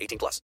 18 plus.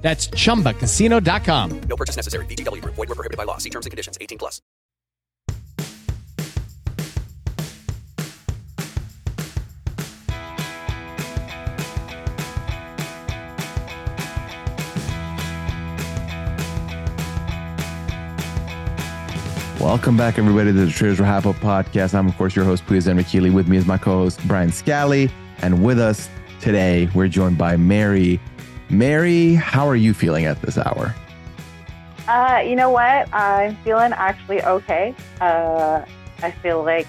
That's chumbacasino.com. No purchase necessary. VGW. Void were prohibited by law. See terms and conditions. 18 plus. Welcome back, everybody, to the Traitors Were Half Up podcast. I'm, of course, your host, Puya Zenra With me is my co-host, Brian Scally. And with us today, we're joined by Mary. Mary, how are you feeling at this hour? Uh, you know what? I'm feeling actually okay. Uh, I feel like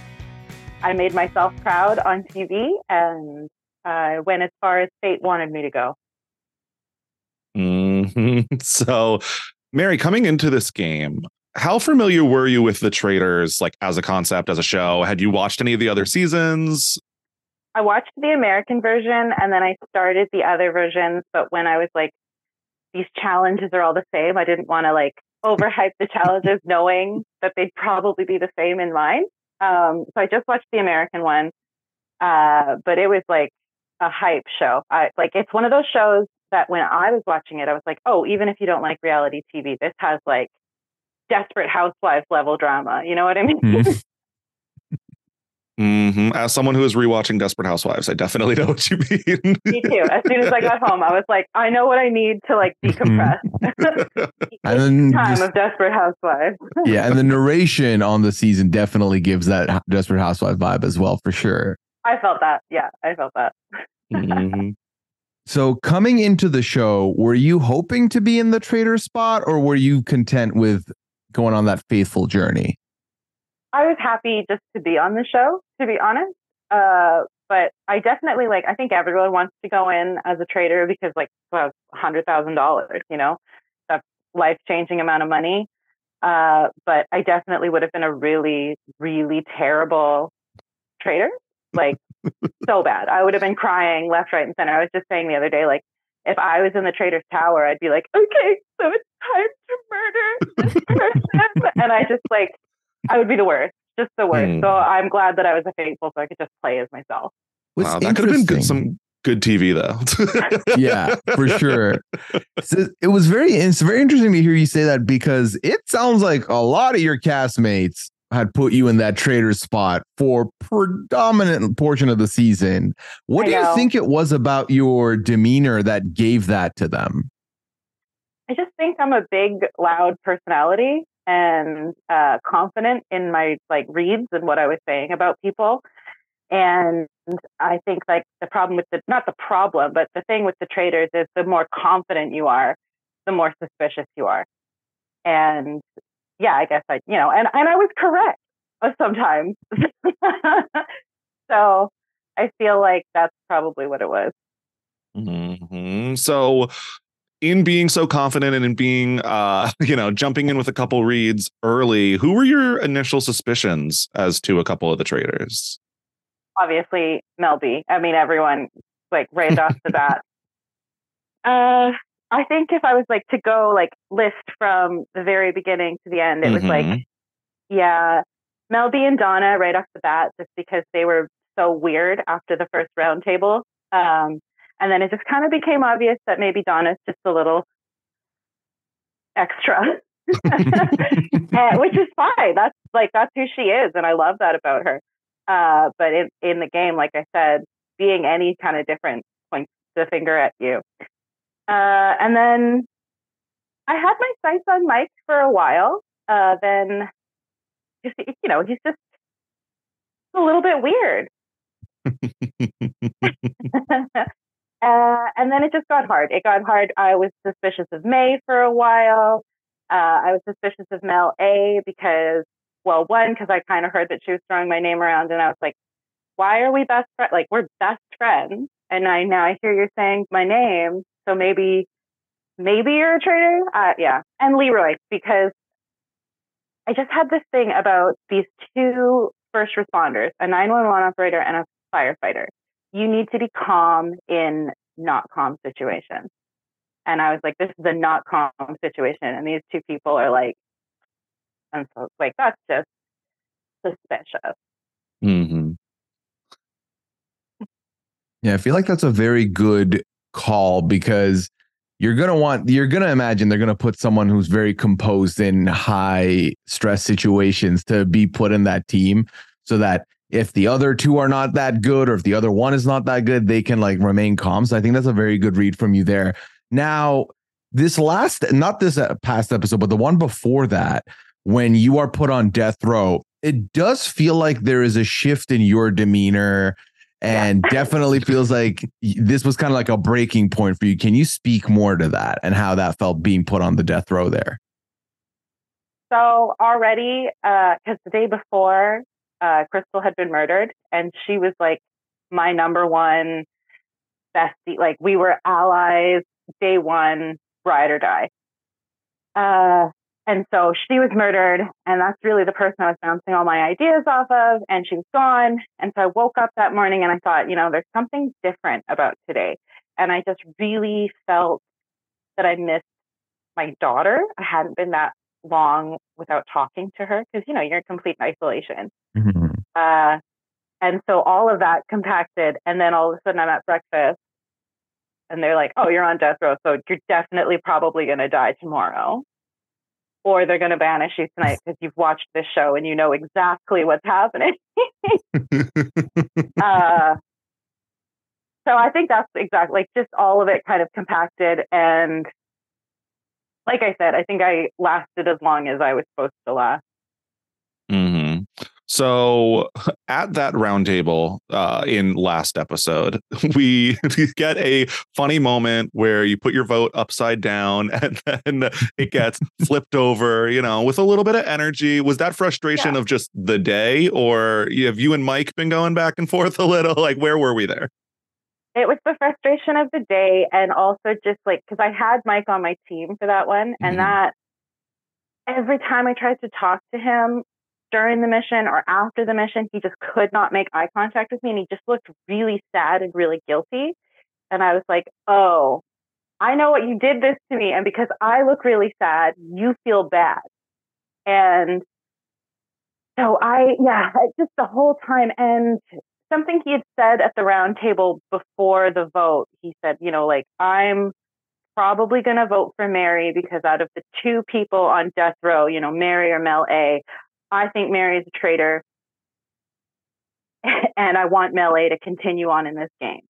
I made myself proud on TV and uh, went as far as fate wanted me to go. Mm-hmm. So, Mary, coming into this game, how familiar were you with the traitors like as a concept as a show had you watched any of the other seasons i watched the american version and then i started the other versions but when i was like these challenges are all the same i didn't want to like overhype the challenges knowing that they'd probably be the same in mine um, so i just watched the american one uh, but it was like a hype show I, like it's one of those shows that when i was watching it i was like oh even if you don't like reality tv this has like desperate housewives level drama. You know what I mean? Mm-hmm. As someone who is rewatching Desperate Housewives, I definitely know what you mean. Me too. As soon as I got home, I was like, I know what I need to like decompress. and then time just, of Desperate Housewives. yeah, and the narration on the season definitely gives that Desperate Housewife vibe as well, for sure. I felt that. Yeah, I felt that. mm-hmm. So coming into the show, were you hoping to be in the traitor spot, or were you content with going on that faithful journey? I was happy just to be on the show, to be honest. Uh, but I definitely like. I think everyone wants to go in as a traitor because, like, well, hundred thousand dollars. You know, that's life changing amount of money. Uh, but I definitely would have been a really, really terrible traitor. Like, so bad. I would have been crying left, right, and center. I was just saying the other day, like, if I was in the Traitor's Tower, I'd be like, okay, so it's time to murder this person. and I just like, I would be the worst, just the worst. Mm. So I'm glad that I was a faithful so I could just play as myself. Wow, that could have been good, some good TV though. yeah, for sure. So it was very, it's very interesting to hear you say that because it sounds like a lot of your castmates had put you in that traitor spot for predominant portion of the season. What I do know. you think it was about your demeanor that gave that to them? I just think I'm a big, loud personality and uh, confident in my like reads and what I was saying about people. And I think like the problem with the not the problem, but the thing with the traitors is the more confident you are, the more suspicious you are. and yeah, I guess I, you know, and and I was correct sometimes. so I feel like that's probably what it was. hmm So, in being so confident and in being, uh, you know, jumping in with a couple reads early, who were your initial suspicions as to a couple of the traders? Obviously, Mel B i mean, everyone like right off the bat. Uh, I think if I was like to go like list from the very beginning to the end, it was like, Mhm. yeah, Mel B and Donna right off the bat, just because they were so weird after the first roundtable. Um, and then it just kind of became obvious that maybe Donna's just a little extra, Uh, which is fine. That's like that's who she is, and I love that about her. Uh, but in in the game, like I said, being any kind of different points the finger at you. Uh, and then I had my sights on Mike for a while. Uh, then, you know, he's just a little bit weird. uh, and then it just got hard. It got hard. I was suspicious of May for a while. Uh, I was suspicious of Mel A because, well, one, because I kind of heard that she was throwing my name around, and I was like, why are we best friends? Like, we're best friends. And I now I hear you're saying my name. So maybe, maybe you're a traitor. Uh, yeah. And Leroy, because I just had this thing about these two first responders, a 911 operator and a firefighter. You need to be calm in not calm situations. And I was like, this is a not calm situation. And these two people are like, and so it's like, that's just suspicious. hmm Yeah, I feel like that's a very good call because you're gonna want you're gonna imagine they're gonna put someone who's very composed in high stress situations to be put in that team so that if the other two are not that good or if the other one is not that good, they can like remain calm. So I think that's a very good read from you there. Now, this last, not this uh, past episode, but the one before that, when you are put on death row, it does feel like there is a shift in your demeanor and definitely feels like this was kind of like a breaking point for you. Can you speak more to that and how that felt being put on the death row there? So already, because the day before, uh, Crystal had been murdered, and she was like my number one bestie. Like we were allies, day one, ride or die. Uh, and so she was murdered, and that's really the person I was bouncing all my ideas off of, and she was gone. And so I woke up that morning and I thought, you know, there's something different about today. And I just really felt that I missed my daughter. I hadn't been that long without talking to her because, you know, you're in complete isolation. Uh, and so all of that compacted. And then all of a sudden I'm at breakfast and they're like, oh, you're on death row. So you're definitely probably going to die tomorrow. Or they're going to banish you tonight because you've watched this show and you know exactly what's happening. uh, so I think that's exactly like just all of it kind of compacted. And like I said, I think I lasted as long as I was supposed to last. hmm So at that roundtable uh, in last episode, we get a funny moment where you put your vote upside down and then it gets flipped over, you know, with a little bit of energy. Was that frustration of just the day, or have you and Mike been going back and forth a little? Like, where were we there? It was the frustration of the day, and also just like because I had Mike on my team for that one, and mm-hmm. that every time I tried to talk to him during the mission or after the mission, he just could not make eye contact with me, and he just looked really sad and really guilty. And I was like, oh, I know what you did this to me, and because I look really sad, you feel bad. And so I, yeah, just the whole time. And something he had said at the roundtable before the vote, he said, you know, like, I'm probably going to vote for Mary because out of the two people on death row, you know, Mary or Mel A, I think Mary is a traitor. and I want Mel A to continue on in this game.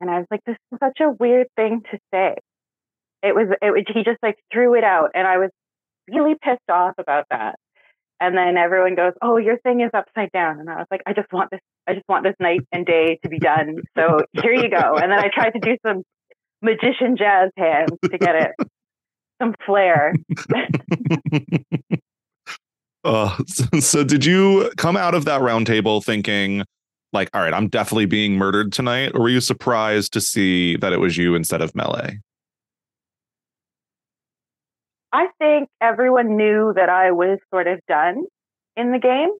And I was like, this is such a weird thing to say. It was, it was, he just like threw it out. And I was really pissed off about that. And then everyone goes, "Oh, your thing is upside down." And I was like, "I just want this. I just want this night and day to be done. So here you go." And then I tried to do some magician jazz hands to get it some flair. Uh, so, so did you come out of that roundtable thinking like, all right, I'm definitely being murdered tonight, or were you surprised to see that it was you instead of Mel A? I think everyone knew that I was sort of done in the game.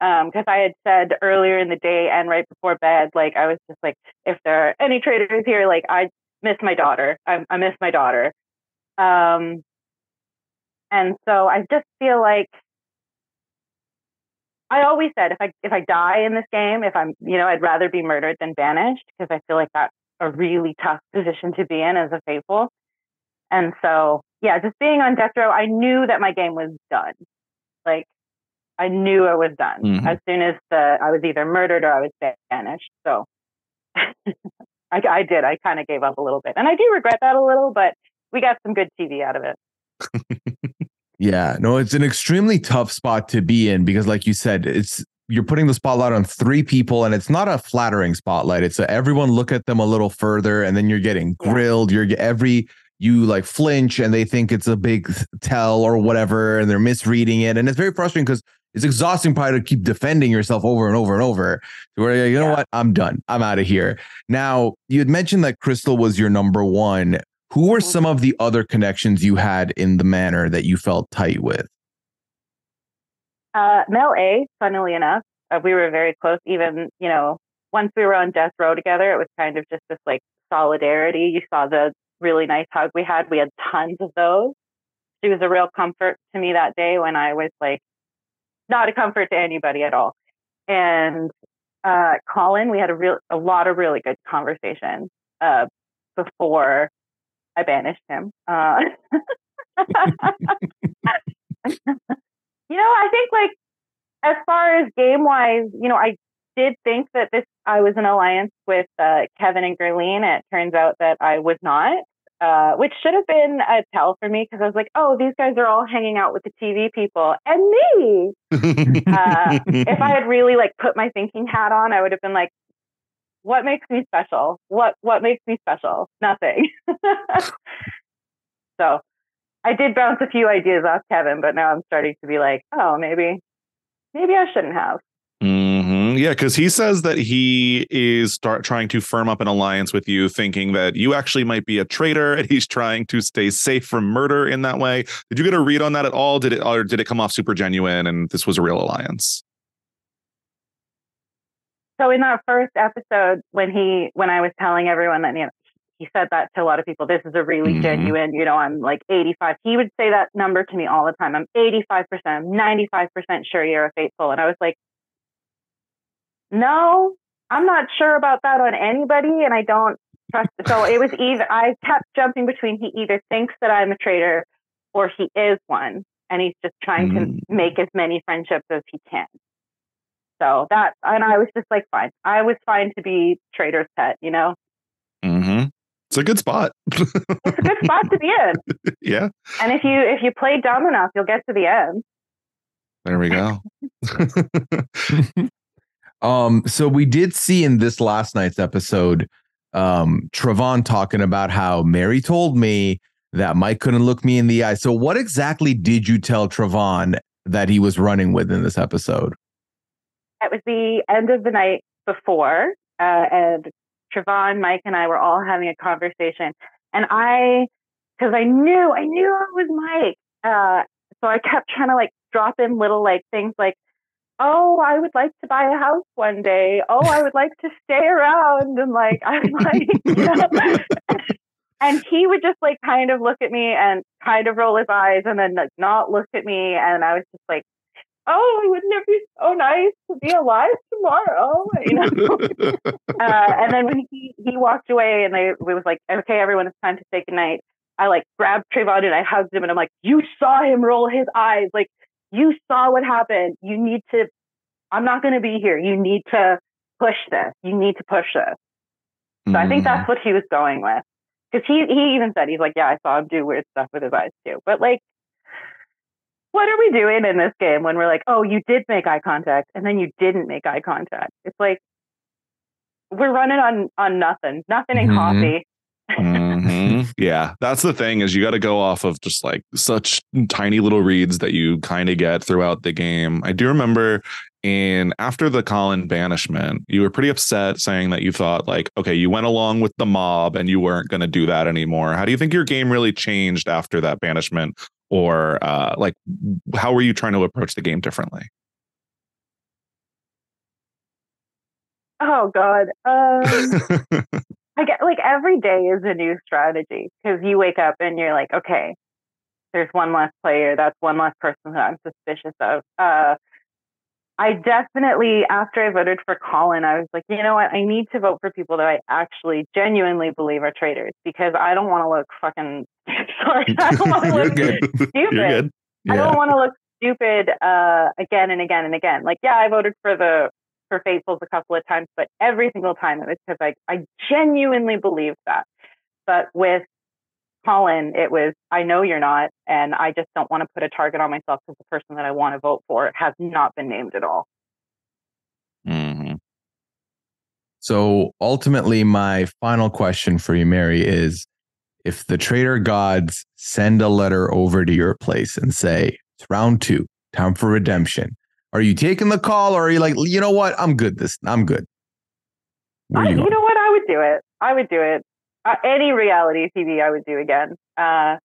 Because I had said earlier in the day and right before bed, like I was just like, if there are any traitors here, like I miss my daughter. I, I miss my daughter. Um, and so I just feel like I always said if I if I die in this game, if I'm you know I'd rather be murdered than banished because I feel like that's a really tough position to be in as a faithful. And so yeah, just being on death row, I knew that my game was done. Like I knew it was done Mhm. as soon as the I was either murdered or I was banished. So I, I did. I kind of gave up a little bit, and I do regret that a little, but we got some good TV out of it. Yeah, no, it's an extremely tough spot to be in because, like you said, it's you're putting the spotlight on three people, and it's not a flattering spotlight. It's a, everyone look at them a little further, and then you're getting grilled. You're every you like flinch, and they think it's a big tell or whatever, and they're misreading it, and it's very frustrating because it's exhausting probably to keep defending yourself over and over and over. So where you know Yeah. what, I'm done. I'm out of here. Now you had mentioned that Crystal was your number one. Who were Mhm. some of the other connections you had in the manor that you felt tight with? Uh, Mel A, funnily enough, uh, we were very close. Even you know, once we were on death row together, it was kind of just this like solidarity. You saw the really nice hug we had. We had tons of those. She was a real comfort to me that day when I was like not a comfort to anybody at all. And uh, Colin, we had a real a lot of really good conversations uh, before I banished him. Uh, you know, I think like as far as game wise, you know, I did think that this I was in alliance with uh, Kevin and Gerline. It turns out that I was not, uh, which should have been a tell for me because I was like, oh, these guys are all hanging out with the TV people and me. Uh, if I had really like put my thinking hat on, I would have been like, what makes me special? What what makes me special? Nothing. so I did bounce a few ideas off Kevin, but now I'm starting to be like, oh, maybe maybe I shouldn't have. Yeah, because he says that he is start trying to firm up an alliance with you, thinking that you actually might be a traitor, and he's trying to stay safe from murder in that way. Did you get a read on that at all? Did it, or did it come off super genuine, and this was a real alliance? So in that first episode, when he when I was telling everyone that you know he said that to a lot of people, this is a really Mhm. genuine, you know, I'm like 85. He would say that number to me all the time. I'm 85%, I'm 95% sure you're a faithful. And I was like, no, I'm not sure about that on anybody, and I don't trust. So it was either I kept jumping between he either thinks that I'm a traitor or he is one, and he's just trying Mm. to make as many friendships as he can. So that, and I was just like, fine. I was fine to be traitor's pet, you know? Mm-hmm. It's a good spot. It's a good spot to be in. yeah, And if you if you play dumb enough, you'll get to the end. there we go. Um, so we did see in this last night's episode, um, Travon talking about how Mary told me that Mike couldn't look me in the eye. So what exactly did you tell Travon that he was running with in this episode? It was the end of the night before, uh, and Travon, Mike, and I were all having a conversation. And I, because I knew, I knew it was Mike. Uh, so I kept trying to like drop in little like things like, oh, I would like to buy a house one day. Oh, I would like to stay around. And like, I'm like, you know. and he would just like kind of look at me and kind of roll his eyes and then like not look at me. And I was just like, oh, wouldn't it be so nice to be alive tomorrow? You know. uh, and then when he he walked away and they it was like, okay, everyone, it's time to say goodnight. I like grabbed Trayvon and I hugged him and I'm like, you saw him roll his eyes, like you saw what happened. You need to. I'm not going to be here. You need to push this. You need to push this. So I think that's what he was going with. Because he, he even said, he's like, yeah, I saw him do weird stuff with his eyes too. But like, what are we doing in this game when we're like, oh, you did make eye contact and then you didn't make eye contact? It's like, we're running on, on nothing, nothing in Mhm. coffee. Mhm. Yeah, that's the thing is you got to go off of just like such tiny little reads that you kind of get throughout the game. I do remember in after the Colin banishment, you were pretty upset saying that you thought like, okay, you went along with the mob and you weren't going to do that anymore. How do you think your game really changed after that banishment, or uh, like how were you trying to approach the game differently? Oh God. Um, Get like every day is a new strategy because you wake up and you're like, okay, there's one less player. That's one less person that I'm suspicious of. Uh, I definitely, after I voted for Colin, I was like, you know what? I need to vote for people that I actually genuinely believe are traitors because I don't want to look fucking sorry. I don't want to look stupid. Good. I don't want to look stupid uh, again and again and again. Like, yeah, I voted for the for Faithfuls a couple of times, but every single time it was because I I genuinely believed that. But with Colin, it was I know you're not, and I just don't want to put a target on myself because the person that I want to vote for has not been named at all. Mhm. So ultimately, my final question for you, Mary, is if the traitor gods send a letter over to your place and say, it's round two, time for redemption, are you taking the call or are you like, you know what? I'm good. This I'm good. Where I, you you know what? I would do it. I would do it. Uh, any reality TV, I would do again. Uh,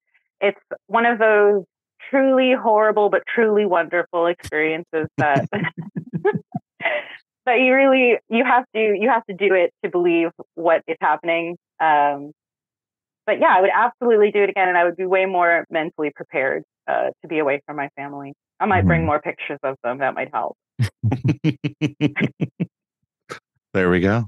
it's one of those truly horrible but truly wonderful experiences that that you really you have to you have to do it to believe what is happening. Um, but yeah, I would absolutely do it again, and I would be way more mentally prepared uh, to be away from my family. I might bring Mhm. more pictures of them. That might help. there we go.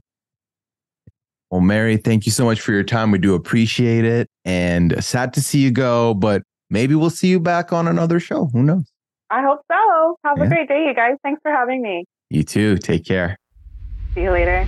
Well, Mary, thank you so much for your time. We do appreciate it. And sad to see you go, but maybe we'll see you back on another show. Who knows? I hope so. Have Yeah. a great day, you guys. Thanks for having me. You too. Take care. See you later.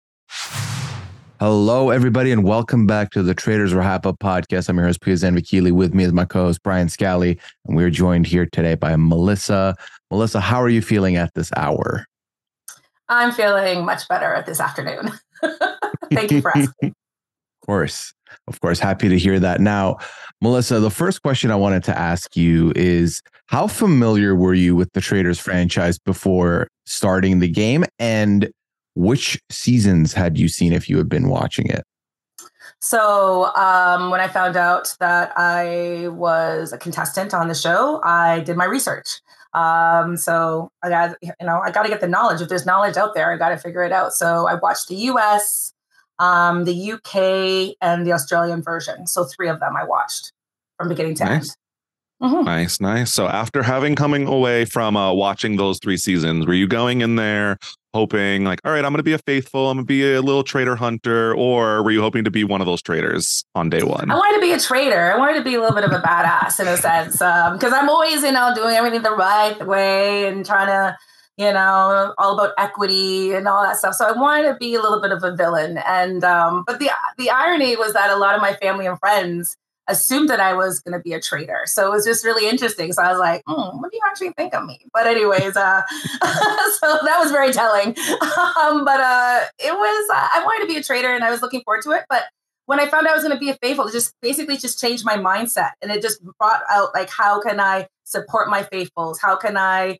Hello, everybody, and welcome back to the Traitors Wrap Up podcast. I'm your host, Pia Zanvikili. With me is my co-host, Brian Scally, and we're joined here today by Melissa. Melissa, how are you feeling at this hour? I'm feeling much better at this afternoon. Thank you for asking. Of course. Of course. Happy to hear that. Now, Melissa, the first question I wanted to ask you is how familiar were you with the Traitors franchise before starting the game? And which seasons had you seen if you had been watching it? So, um, when I found out that I was a contestant on the show, I did my research. Um, so I got, you know, I got to get the knowledge. If there's knowledge out there, I got to figure it out. So I watched the US, um, the UK, and the Australian version. So three of them I watched from beginning to Nice. end. Mhm. Nice, nice. So after having coming away from uh, watching those three seasons, were you going in there hoping like, all right, I'm going to be a faithful, I'm going to be a little traitor hunter, or were you hoping to be one of those traitors on day one? I wanted to be a traitor. I wanted to be a little bit of a badass in a sense, because I'm always, you know, doing everything the right way and trying to you know, all about equity and all that stuff. So I wanted to be a little bit of a villain. And um, but the the irony was that a lot of my family and friends assumed that I was going to be a traitor. So it was just really interesting. So I was like, hmm, what do you actually think of me? But anyways, uh, so that was very telling. Um, but uh, it was, uh, I wanted to be a traitor and I was looking forward to it. But when I found out I was going to be a faithful, it just basically just changed my mindset. And it just brought out like, how can I support my faithfuls? How can I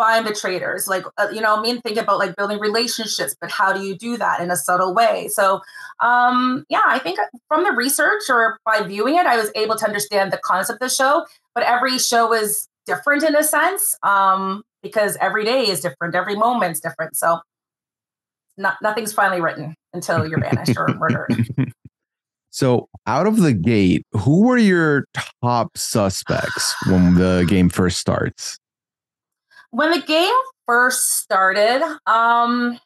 find the traitors like uh, you know i mean think about like building relationships but how do you do that in a subtle way? So um yeah i think from the research or by viewing it i was able to understand the concept of the show but every show is different in a sense um because every day is different every moment's different. So not, nothing's finally written until you're banished or murdered. So, out of the gate, who were your top suspects when the game first starts? When the game first started, um,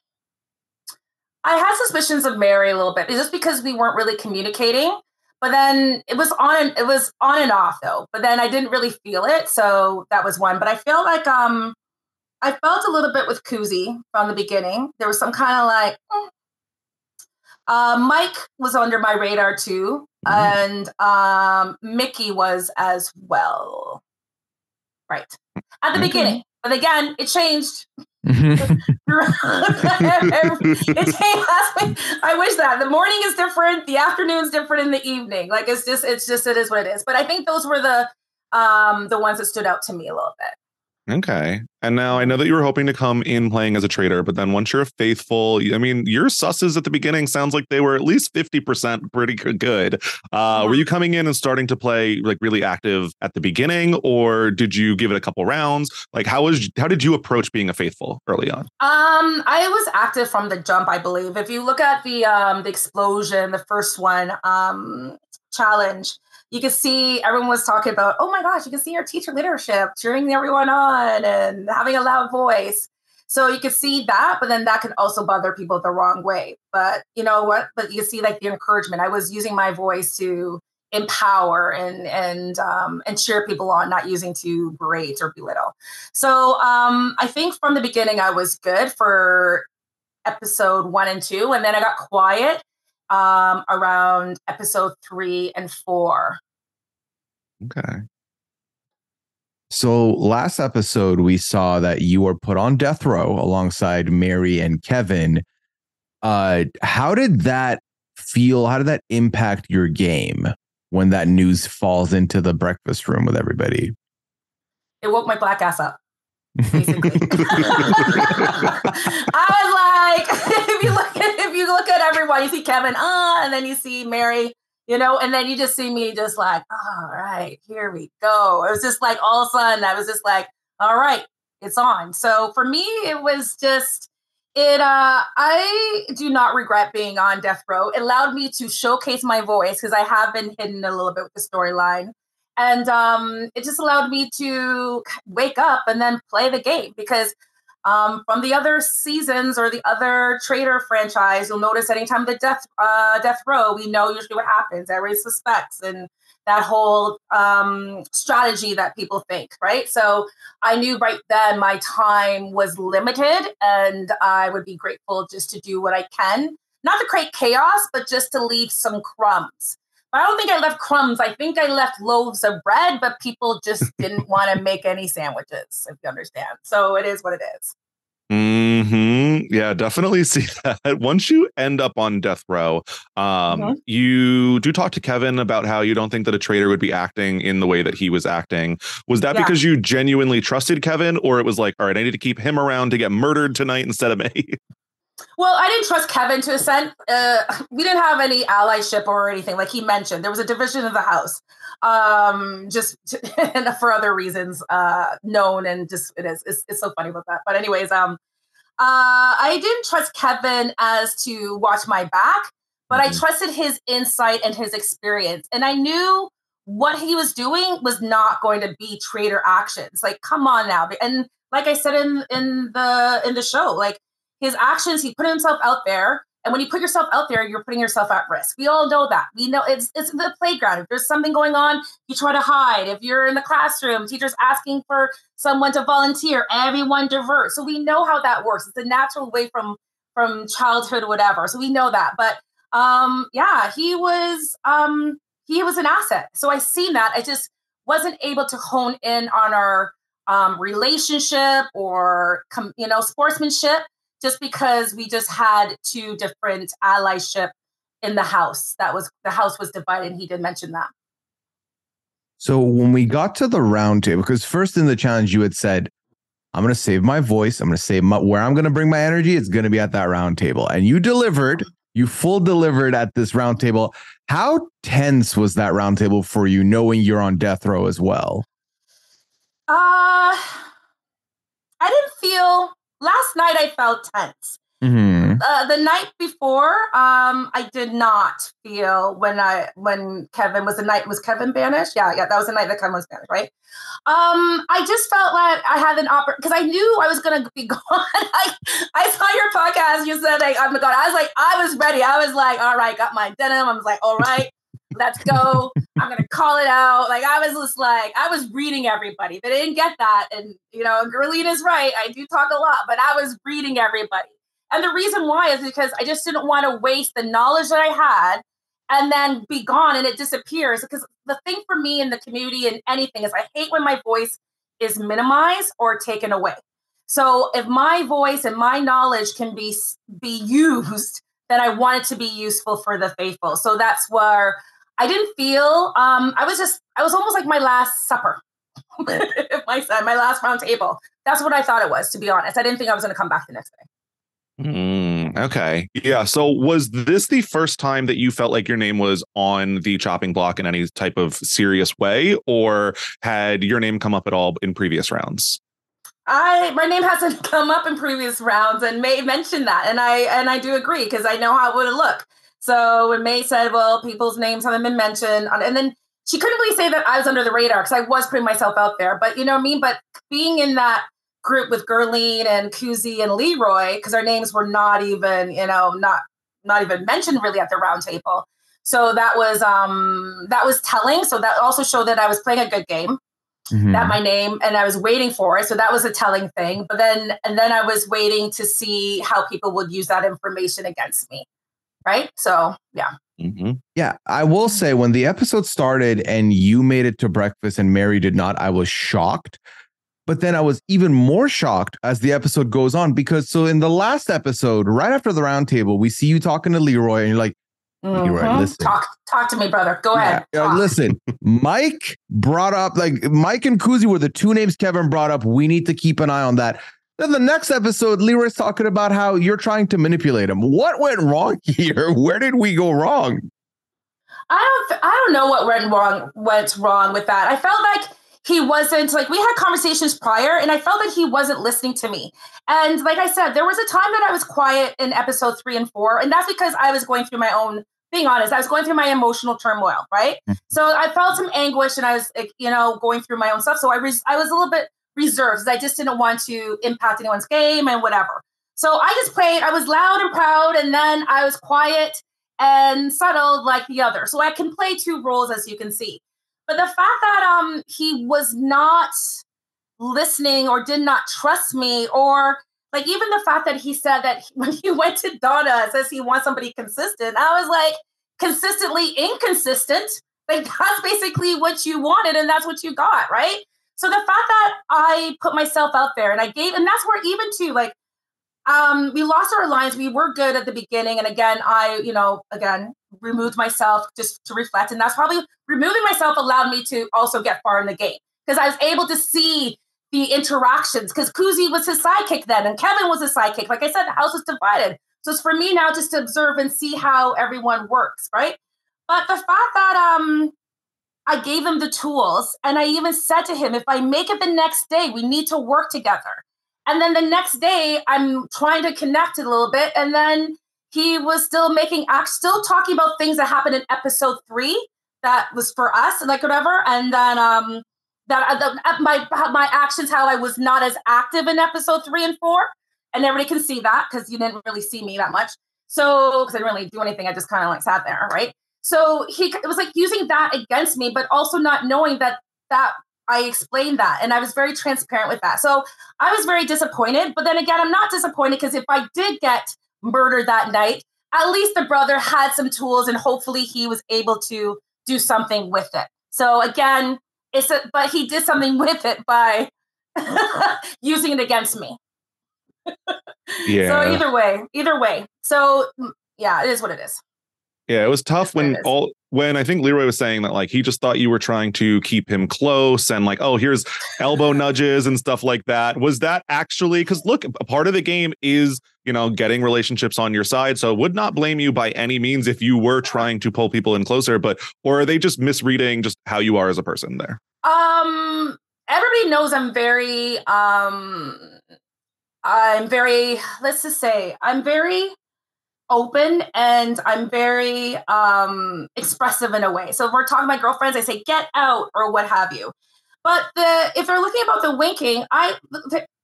I had suspicions of Mary a little bit, just because we weren't really communicating. But then it was on it was on and off though. But then I didn't really feel it, so that was one. But I feel like um, I felt a little bit with Kuzi from the beginning. There was some kind of like. Mm. Uh, Mike was under my radar too, mm-hmm. and um, Mickey was as well. Right at the okay. beginning, but again, it changed. Mm-hmm. it changed. I wish that the morning is different, the afternoon's different in the evening. Like it's just, it's just, it is what it is. But I think those were the um the ones that stood out to me a little bit. Okay. And now I know that you were hoping to come in playing as a traitor, but then once you're a faithful, I mean, your susses at the beginning sounds like they were at least 50% pretty good. Uh. Were you coming in and starting to play like really active at the beginning, or did you give it a couple rounds? Like, how was how did you approach being a faithful early on? Um, I was active from the jump, I believe. If you look at the um the explosion, the first one, um challenge, you can see everyone was talking about, oh my gosh, you can see your teacher leadership, cheering everyone on and having a loud voice. So you can see that, but then that can also bother people the wrong way. But you know what? But you see like the encouragement. I was using my voice to empower and and um, and cheer people on, not using to berate or belittle. So um, I think from the beginning I was good for episode one and two, and then I got quiet um, around episode three and four. Okay. So last episode, we saw that you were put on death row alongside Mary and Kevin. Uh, how did that feel? How did that impact your game when that news falls into the breakfast room with everybody? It woke my black ass up. Basically, I was like, you look at everyone, you see Kevin, ah, and then you see Mary, you know, and then you just see me just like, all right, here we go. It was just like all of a sudden I was just like, all right, it's on. So for me, it was just it uh I do not regret being on death row. It allowed me to showcase my voice because I have been hidden a little bit with the storyline. And um it just allowed me to wake up and then play the game because um, from the other seasons or the other Traitor franchise, you'll notice anytime the death uh, death row, we know usually what happens. Everybody suspects and that whole um, strategy that people think, right? So I knew right then my time was limited, and I would be grateful just to do what I can, not to create chaos, but just to leave some crumbs. I don't think I left crumbs. I think I left loaves of bread, but people just didn't want to make any sandwiches, if you understand. So it is what it is. Hmm. Yeah, definitely see that. Once you end up on death row, um, mm-hmm. you do talk to Kevin about how you don't think that a traitor would be acting in the way that he was acting. Was that yeah. because you genuinely trusted Kevin, or it was like, all right, I need to keep him around to get murdered tonight instead of me? Well, I didn't trust Kevin to a sense. Uh, we didn't have any allyship or anything. Like he mentioned, there was a division of the house, um, just to, for other reasons uh, known, and just it is it's, it's so funny about that. But anyways, um, uh, I didn't trust Kevin as to watch my back, but mm-hmm. I trusted his insight and his experience, and I knew what he was doing was not going to be traitor actions. Like, come on now, and like I said in in the in the show, like his actions, he put himself out there And when you put yourself out there, you're putting yourself at risk. We all know that. We know it's it's the playground. If there's something going on, you try to hide. If you're in the classroom, teachers asking for someone to volunteer, everyone divert. So we know how that works. It's a natural way from from childhood whatever. So we know that. But um yeah, he was um he was an asset. So I seen that. I just wasn't able to hone in on our um, relationship or com- you know sportsmanship just because we just had two different allyship in the house that was the house was divided and he did mention that So when we got to the round table, because first in the challenge you had said, I'm going to save my voice. I'm going to save my, where I'm going to bring my energy. It's going to be at that round table. And you delivered, you full delivered at this round table. How tense was that round table for you, knowing you're on death row as well? uh i didn't feel last night i felt tense. Mm-hmm. uh, the night before um i did not feel when i when kevin was the night was kevin banished? Yeah yeah that was the night that kevin was banished right? Um i just felt like i had an opportunity because i knew i was gonna be gone. I, I saw your podcast you said like i'm gone i was like i was ready. I was like all right got my denim. I was like all right let's go i'm gonna call it out like i was just like i was reading everybody they didn't get that and you know Gerline is right i do talk a lot but i was reading everybody and the reason why is because I just didn't want to waste the knowledge that I had and then be gone and it disappears. Because the thing for me in the community and anything is I hate when my voice is minimized or taken away. So if my voice and my knowledge can be be used, then I want it to be useful for the faithful. So that's where I didn't feel um I was just I was almost like my last supper. my son, my last round table. That's what I thought it was, to be honest. I didn't think I was gonna come back the next day. Mm, okay. Yeah. So was this the first time that you felt like your name was on the chopping block in any type of serious way, or had your name come up at all in previous rounds? I my name hasn't come up in previous rounds, and May mentioned that, and I and I do agree because I know how it would look. So when May said, "Well, people's names haven't been mentioned," and then she couldn't really say that I was under the radar because I was putting myself out there. But you know what I mean. But being in that group with Gerline and Kuzi and Leroy, because our names were not even, you know, not not even mentioned really at the round table. So that was um that was telling. So that also showed that I was playing a good game. Mm-hmm. That my name and I was waiting for it. So that was a telling thing. But then and then I was waiting to see how people would use that information against me. Right. So yeah. Mm-hmm. Yeah, I will say when the episode started and you made it to breakfast and Mary did not, I was shocked. But then I was even more shocked as the episode goes on because so in the last episode, right after the roundtable, we see you talking to Leroy and you're like, Leroy, Mhm. listen. Talk talk to me, brother. Go ahead. Yeah, uh, listen, Mike brought up like Mike and Kuzi were the two names Kevin brought up. We need to keep an eye on that. Then the next episode, Leroy's talking about how you're trying to manipulate him. What went wrong here? Where did we go wrong? I don't. I don't know what went wrong. Went wrong with that. I felt like he wasn't like we had conversations prior, and I felt that he wasn't listening to me. And like I said, there was a time that I was quiet in episode three and four, and that's because I was going through my own. Being honest, I was going through my emotional turmoil, right? Mm-hmm. So I felt some anguish, and I was, like, you know, going through my own stuff. So I res- I was a little bit reserved. 'cause I just didn't want to impact anyone's game and whatever. So I just played. I was loud and proud, and then I was quiet and subtle like the other. So I can play two roles as you can see. But the fact that um he was not listening or did not trust me or like even the fact that he said that when he went to Donna says he wants somebody consistent. I was like consistently inconsistent. Like that's basically what you wanted and that's what you got, right? So the fact that I put myself out there and I gave and that's where even too like um we lost our lines we were good at the beginning. And again i you know again removed myself just to reflect. And that's probably removing myself allowed me to also get far in the game because i was able to see the interactions because Kuzi was his sidekick then and kevin was his sidekick. Like i said the house was divided. So it's for me now just to observe and see how everyone works right? But the fact that um I gave him the tools and I even said to him, if I make it the next day, we need to work together. And then the next day, I'm trying to connect a little bit. And then he was still making still talking about things that happened in episode three that was for us, like whatever. And then um that uh, uh, my my actions, how I was not as active in episode three and four, and everybody can see that because you didn't really see me that much. So because I didn't really do anything, I just kind of like sat there, right? So he it was like using that against me, but also not knowing that that I explained that and I was very transparent with that. So I was very disappointed. But then again, I'm not disappointed because if I did get murdered that night, at least the brother had some tools and hopefully he was able to do something with it. So again, it's a, but he did something with it by using it against me. Yeah. So either way, either way. So mm, yeah, it is what it is. Yeah, it was tough when all when I think Leroy was saying that like he just thought you were trying to keep him close and like oh here's elbow nudges and stuff like that. Was that actually because look, a part of the game is you know getting relationships on your side. So would not blame you by any means if you were trying to pull people in closer, but or are they just misreading just how you are as a person there? Um, everybody knows I'm very um, I'm very let's just say I'm very open and I'm very um expressive in a way. So if we're talking to my girlfriends, I say get out or what have you. But the if they're looking about the winking, I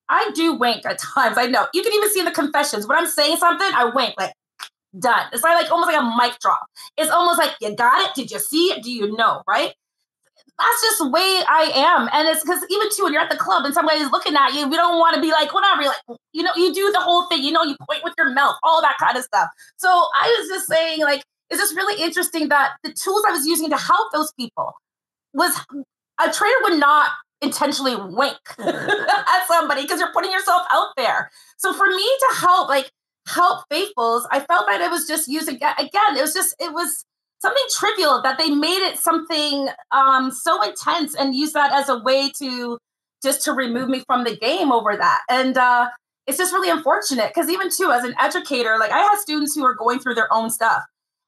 I do wink at times. I know you can even see in the confessions when I'm saying something, I wink like done. It's like, like almost like a mic drop. It's almost like you got it. Did you see it? Do you know? Right? That's just the way I am. And it's because even too, when you're at the club and somebody's looking at you, we don't want to be like, whatever. You're like, you know, you do the whole thing, you know, you point with your mouth, all that kind of stuff. So I was just saying, like, it's just really interesting that the tools I was using to help those people was a traitor would not intentionally wink at somebody because you're putting yourself out there. So for me to help, like, help faithfuls, I felt that it was just using, again, it was just, it was, something trivial that they made it something um, so intense and used that as a way to just to remove me from the game over that. And uh, it's just really unfortunate because even too as an educator like i have students who are going through their own stuff.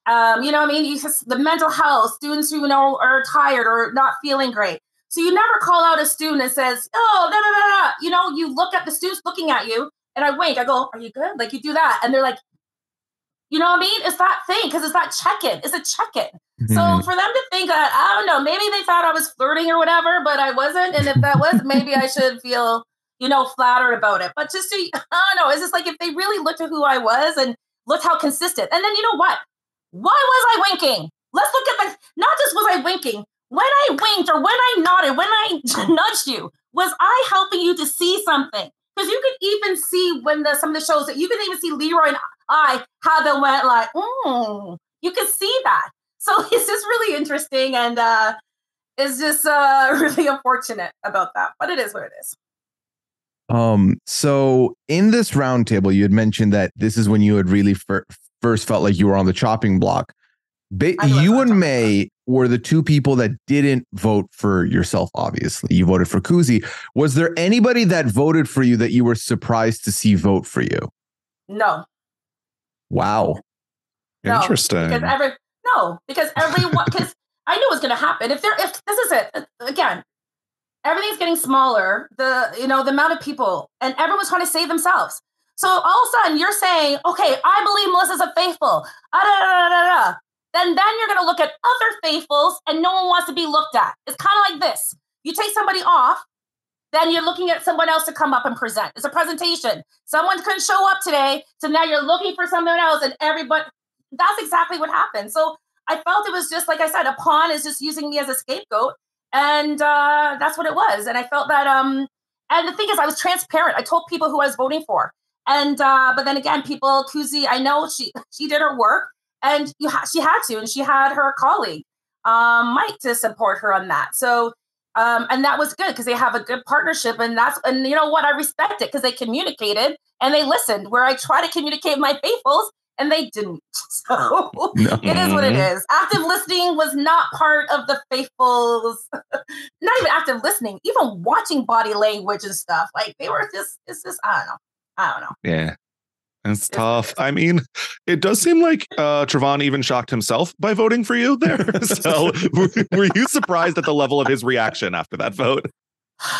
Um, you know i mean? You just the mental health students who know are tired or not feeling great. So you never call out a student and says oh da, da, da, da. you know you look at the students looking at you and i wink i go are you good? Like you do that and they're like you know what I mean? It's that thing because it's that check in. It's a check in. Mm-hmm. So for them to think that, I don't know, maybe they thought I was flirting or whatever, but I wasn't. And if that was, maybe I should feel, you know, flattered about it. But just to, I don't know, it's just like if they really looked at who I was and looked how consistent. And then you know what? Why was I winking? Let's look at the, not just was I winking, when I winked or when I nodded, when I nudged you, was I helping you to see something? Because you could even see when the some of the shows that you can even see Leroy and I how they went like, mm, you can see that. So it's just really interesting and uh it's just uh really unfortunate about that. But it is what it is. Um, so in this roundtable, you had mentioned that this is when you had really fir- first felt like you were on the chopping block. Ba- you and May were the two people that didn't vote for yourself. Obviously, you voted for Kuzi. Was there anybody that voted for you that you were surprised to see vote for you? No. Wow. No, Interesting. Because every no, because everyone because I knew it was going to happen. If there, if this is it uh, again, everything's getting smaller. The you know the amount of people and everyone's trying to save themselves. So all of a sudden you're saying, okay, I believe Melissa's a faithful. Ah, da, da, da, da, da. Then then you're going to look at other faithfuls and no one wants to be looked at. It's kind of like this. You take somebody off, then you're looking at someone else to come up and present. It's a presentation. Someone couldn't show up today, so now you're looking for someone else, and everybody. That's exactly what happened. So I felt it was just like I said, a pawn is just using me as a scapegoat, and uh, that's what it was. And I felt that. um And the thing is, I was transparent. I told people who I was voting for, and uh but then again, people, Kuzi, I know she she did her work, and you ha- she had to, and she had her colleague, um, Mike, to support her on that. So um, and that was good because they have a good partnership and that's and you know what? I respect it because they communicated and they listened where i try to communicate my faithfuls and they didn't. So no. it is what it is. Active listening was not part of the faithfuls. Not even active listening even watching body language and stuff like they were just it's just i don't know. I don't know. Yeah. It's tough. I mean, it does seem like uh Travon even shocked himself by voting for you there. so were, were you surprised at the level of his reaction after that vote?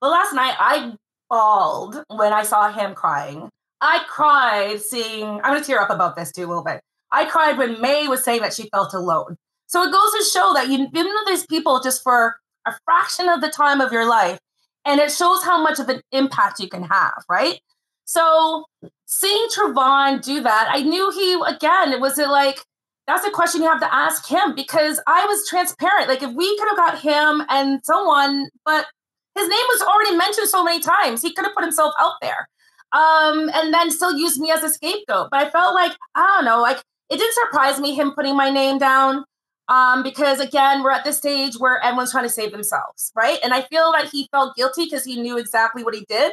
Well, last night I bawled when I saw him crying. I cried seeing, I'm going to tear up about this too a little bit. I cried when May was saying that she felt alone. So it goes to show that you, you know these people just for a fraction of the time of your life, and it shows how much of an impact you can have, right? So seeing Trevon do that, I knew he again. It was it like that's a question you have to ask him because I was transparent. Like if we could have got him and someone, but his name was already mentioned so many times, he could have put himself out there, um, and then still used me as a scapegoat. But I felt like I don't know, like it didn't surprise me him putting my name down. Um, because again, we're at this stage where everyone's trying to save themselves, right? And I feel that he felt guilty because he knew exactly what he did.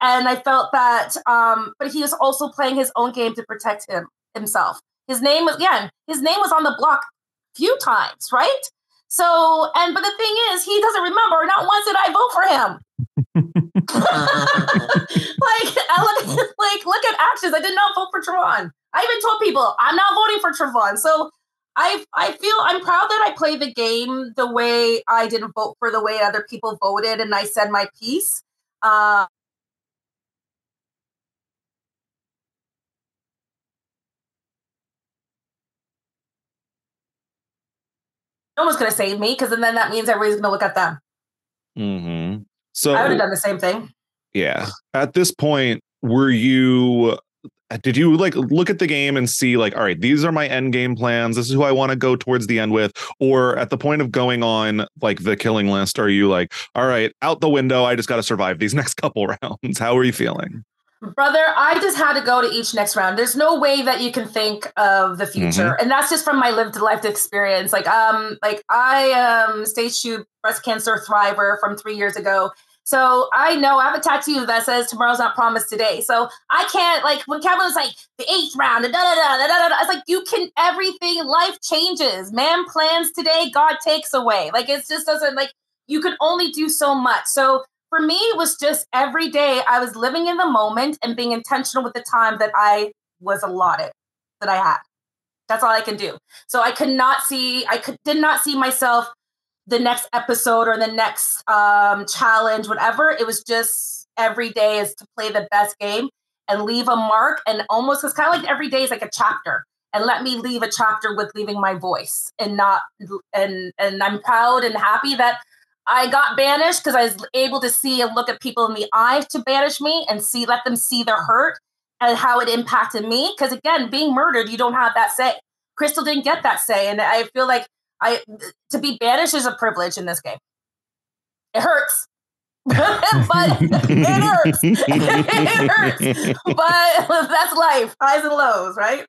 And I felt that, um, but he was also playing his own game to protect him himself. His name was again, his name was on the block a few times, right? So, and but the thing is, he doesn't remember. Not once did I vote for him. like, I look, like, look at actions. I did not vote for Trevon. I even told people I'm not voting for Trevon. So I I feel I'm proud that I play the game the way I didn't vote for the way other people voted, and I said my piece. Uh, no one's going to save me because then that means everybody's going to look at them. Mm-hmm. So I would have done the same thing. Yeah. At this point, were you did you like look at the game and see like all right these are my end game plans. This is who i want to go towards the end with. Or at the point of going on like the killing list are you like all right out the window i just got to survive these next couple rounds. How are you feeling? Brother i just had to go to each next round. There's no way that you can think of the future. Mhm. and that's just from my lived life experience. Like um like i um stage two breast cancer thriver from three years ago so i know i have a tattoo that says tomorrow's not promised today. So i can't like when kevin was like the eighth round da, da, da, da, da, da, it's like you can everything life changes. Man plans today god takes away. Like it just doesn't like you can only do so much. So for me it was just every day i was living in the moment and being intentional with the time that i was allotted that i had. That's all i can do. So i could not see i could did not see myself the next episode or the next um, challenge whatever it was just every day is to play the best game and leave a mark and almost it's kind of like every day is like a chapter and let me leave a chapter with leaving my voice and not and and i'm proud and happy that I got banished because I was able to see and look at people in the eyes to banish me and see, let them see their hurt and how it impacted me. Because again, being murdered, you don't have that say. Crystal didn't get that say, and I feel like I to be banished is a privilege in this game. It hurts, but it hurts. it hurts. But that's life, highs and lows, right?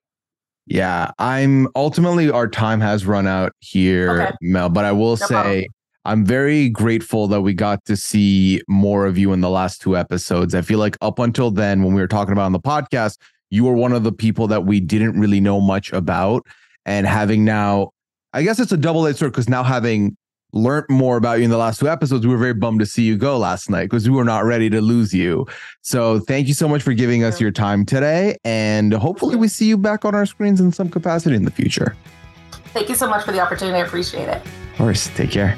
Yeah, I'm ultimately our time has run out here, Okay. Mel. But I will say problem. I'm very grateful that we got to see more of you in the last two episodes. I feel like up until then, when we were talking about on the podcast, you were one of the people that we didn't really know much about. And having now, I guess it's a double-edged sword because now having learned more about you in the last two episodes, we were very bummed to see you go last night because we were not ready to lose you. So thank you so much for giving us your time today. And hopefully we see you back on our screens in some capacity in the future. Thank you so much for the opportunity. I appreciate it. Of course. Take care.